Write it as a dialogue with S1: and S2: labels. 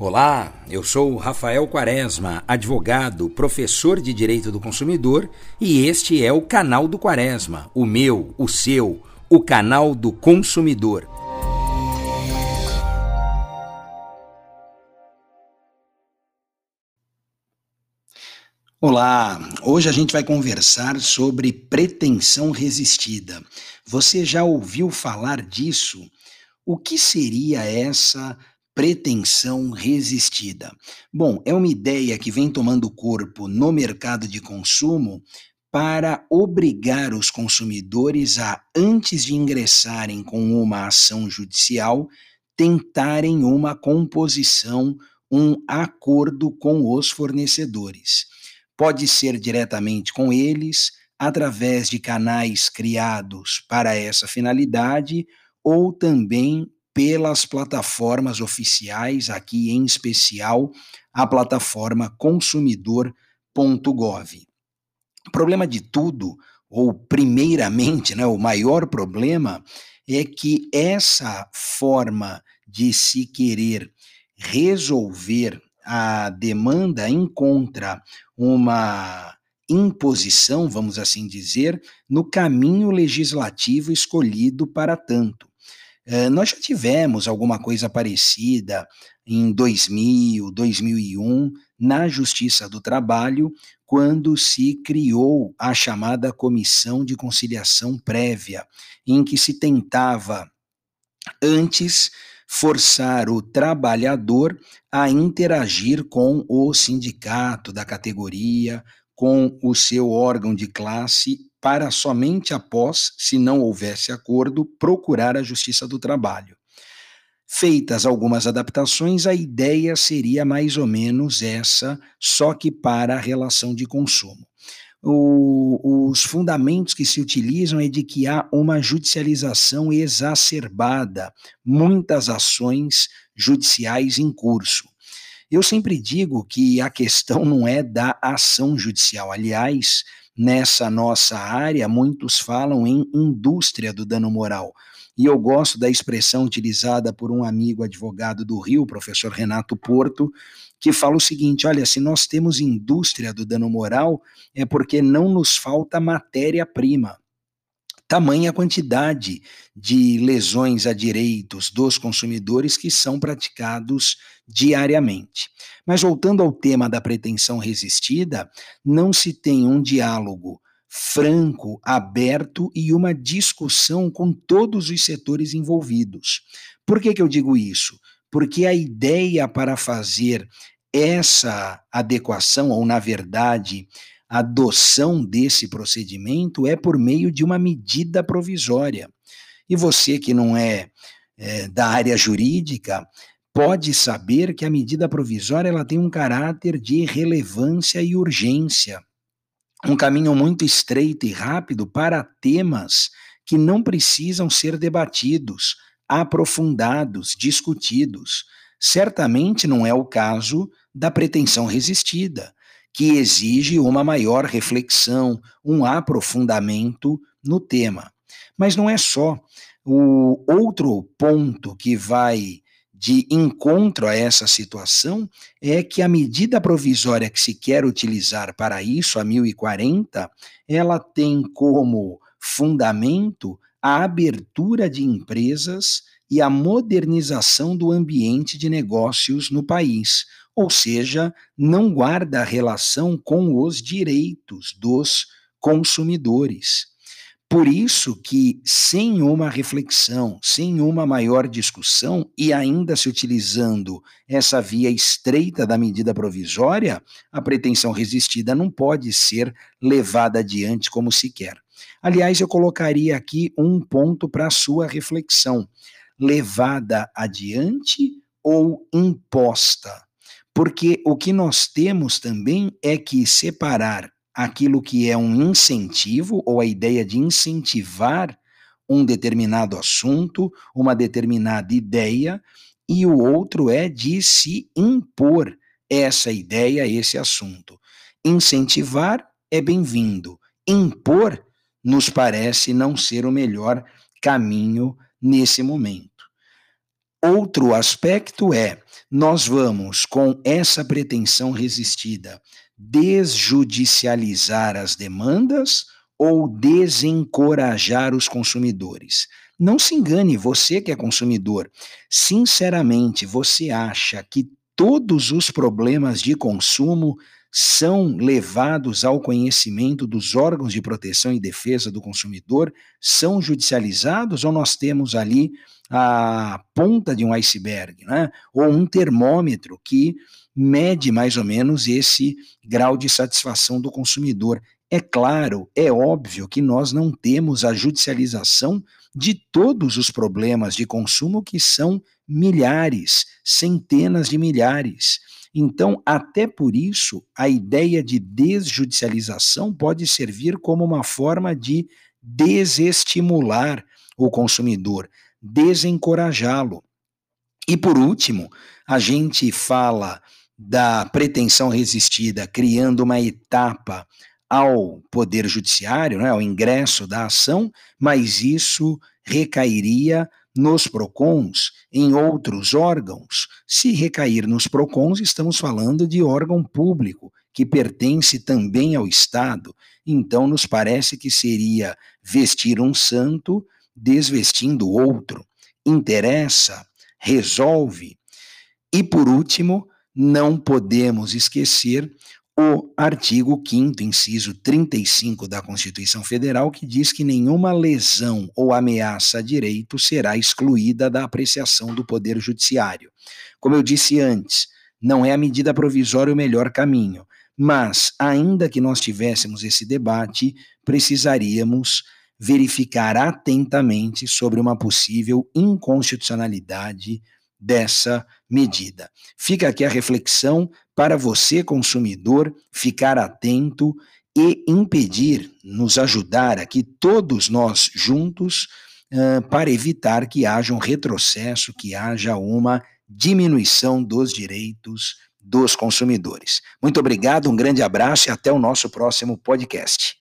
S1: Olá, eu sou Rafael Quaresma, advogado, professor de Direito do Consumidor, e este é o canal do Quaresma, o meu, o seu, o canal do consumidor. Olá, hoje a gente vai conversar sobre pretensão resistida. Você já ouviu falar disso? O que seria essa pretensão resistida? Bom, é uma ideia que vem tomando corpo no mercado de consumo para obrigar os consumidores a, antes de ingressarem com uma ação judicial, tentarem uma composição, um acordo com os fornecedores. Pode ser diretamente com eles, através de canais criados para essa finalidade, ou também pelas plataformas oficiais, aqui em especial a plataforma consumidor.gov. O problema de tudo, ou primeiramente, né, o maior problema, é que essa forma de se querer resolver a demanda encontra uma imposição, vamos assim dizer, no caminho legislativo escolhido para tanto. Eh, nós já tivemos alguma coisa parecida em 2000, 2001, na Justiça do Trabalho, quando se criou a chamada Comissão de Conciliação Prévia, em que se tentava antes forçar o trabalhador a interagir com o sindicato da categoria, com o seu órgão de classe para somente após, se não houvesse acordo, procurar a Justiça do Trabalho. Feitas algumas adaptações, a ideia seria mais ou menos essa, só que para a relação de consumo. O, os fundamentos que se utilizam é de que há uma judicialização exacerbada, muitas ações judiciais em curso. Eu sempre digo que a questão não é da ação judicial. Aliás, nessa nossa área, muitos falam em indústria do dano moral. E eu gosto da expressão utilizada por um amigo advogado do Rio, professor Renato Porto, que fala o seguinte: olha, se nós temos indústria do dano moral, é porque não nos falta matéria-prima tamanha quantidade de lesões a direitos dos consumidores que são praticados diariamente. Mas voltando ao tema da pretensão resistida, não se tem um diálogo franco, aberto e uma discussão com todos os setores envolvidos. Por que, que eu digo isso? Porque a ideia para fazer essa adequação, ou na verdade, a adoção desse procedimento é por meio de uma medida provisória. E você que não é, é da área jurídica pode saber que a medida provisória ela tem um caráter de relevância e urgência, um caminho muito estreito e rápido para temas que não precisam ser debatidos, aprofundados, discutidos. Certamente não é o caso da pretensão resistida que exige uma maior reflexão, um aprofundamento no tema. Mas não é só. O outro ponto que vai de encontro a essa situação é que a medida provisória que se quer utilizar para isso, a 1040, ela tem como fundamento a abertura de empresas e a modernização do ambiente de negócios no país, ou seja, não guarda relação com os direitos dos consumidores. Por isso que, sem uma reflexão, sem uma maior discussão e ainda se utilizando essa via estreita da medida provisória, a pretensão resistida não pode ser levada adiante como se quer. Aliás, eu colocaria aqui um ponto para sua reflexão: levada adiante ou imposta? Porque o que nós temos também é que separar aquilo que é um incentivo ou a ideia de incentivar um determinado assunto, uma determinada ideia, e o outro é de se impor essa ideia, esse assunto. Incentivar é bem-vindo, impor nos parece não ser o melhor caminho nesse momento. Outro aspecto é: nós vamos, com essa pretensão resistida, desjudicializar as demandas ou desencorajar os consumidores? Não se engane, você que é consumidor, sinceramente, você acha que todos os problemas de consumo são levados ao conhecimento dos órgãos de proteção e defesa do consumidor, são judicializados ou nós temos ali a ponta de um iceberg, né? ou um termômetro que mede mais ou menos esse grau de satisfação do consumidor. É claro, é óbvio que nós não temos a judicialização de todos os problemas de consumo que são milhares, centenas de milhares. Então, até por isso, a ideia de desjudicialização pode servir como uma forma de desestimular o consumidor, desencorajá-lo. E por último, a gente fala da pretensão resistida criando uma etapa ao Poder Judiciário, né, ao ingresso da ação, mas isso recairia nos PROCONs, em outros órgãos. Se recair nos PROCONs, estamos falando de órgão público, que pertence também ao Estado. Então, nos parece que seria vestir um santo desvestindo outro. Interessa, resolve. E por último, não podemos esquecer o artigo 5 inciso 35 da Constituição Federal, que diz que nenhuma lesão ou ameaça a direito será excluída da apreciação do Poder Judiciário. Como eu disse antes, não é a medida provisória o melhor caminho, mas, ainda que nós tivéssemos esse debate, precisaríamos verificar atentamente sobre uma possível inconstitucionalidade dessa medida. Fica aqui a reflexão para você, consumidor, ficar atento e impedir, nos ajudar aqui, todos nós juntos, uh, para evitar que haja um retrocesso, que haja uma diminuição dos direitos dos consumidores. Muito obrigado, um grande abraço e até o nosso próximo podcast.